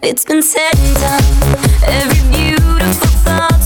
It's been said and done. Every beautiful thought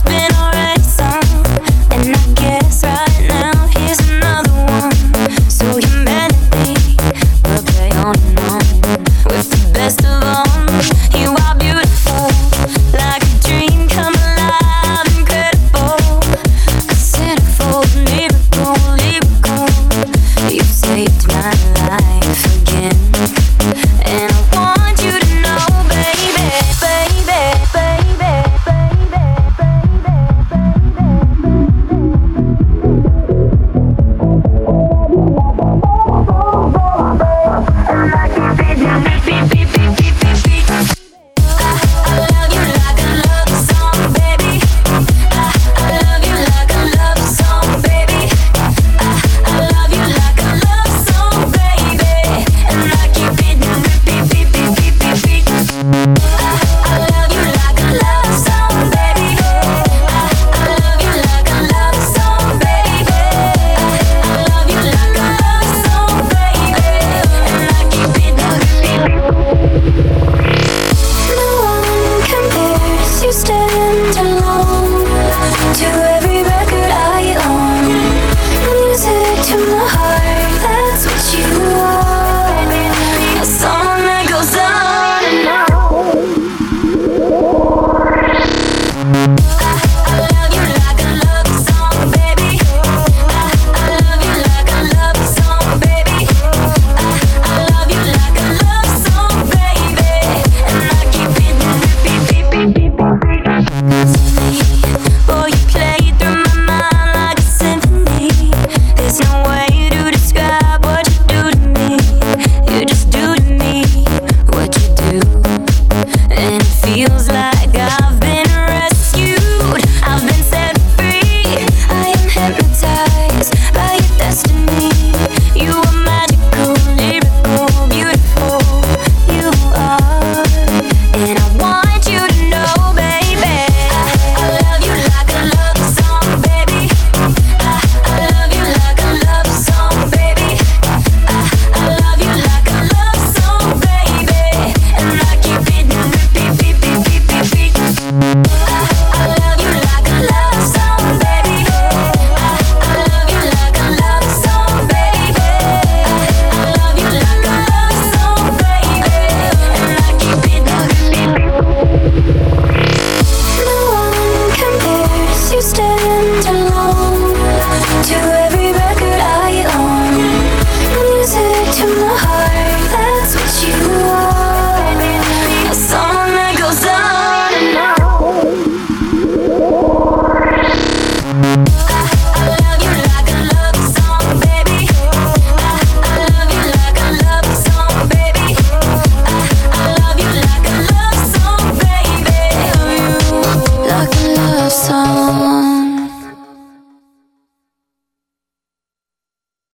feels like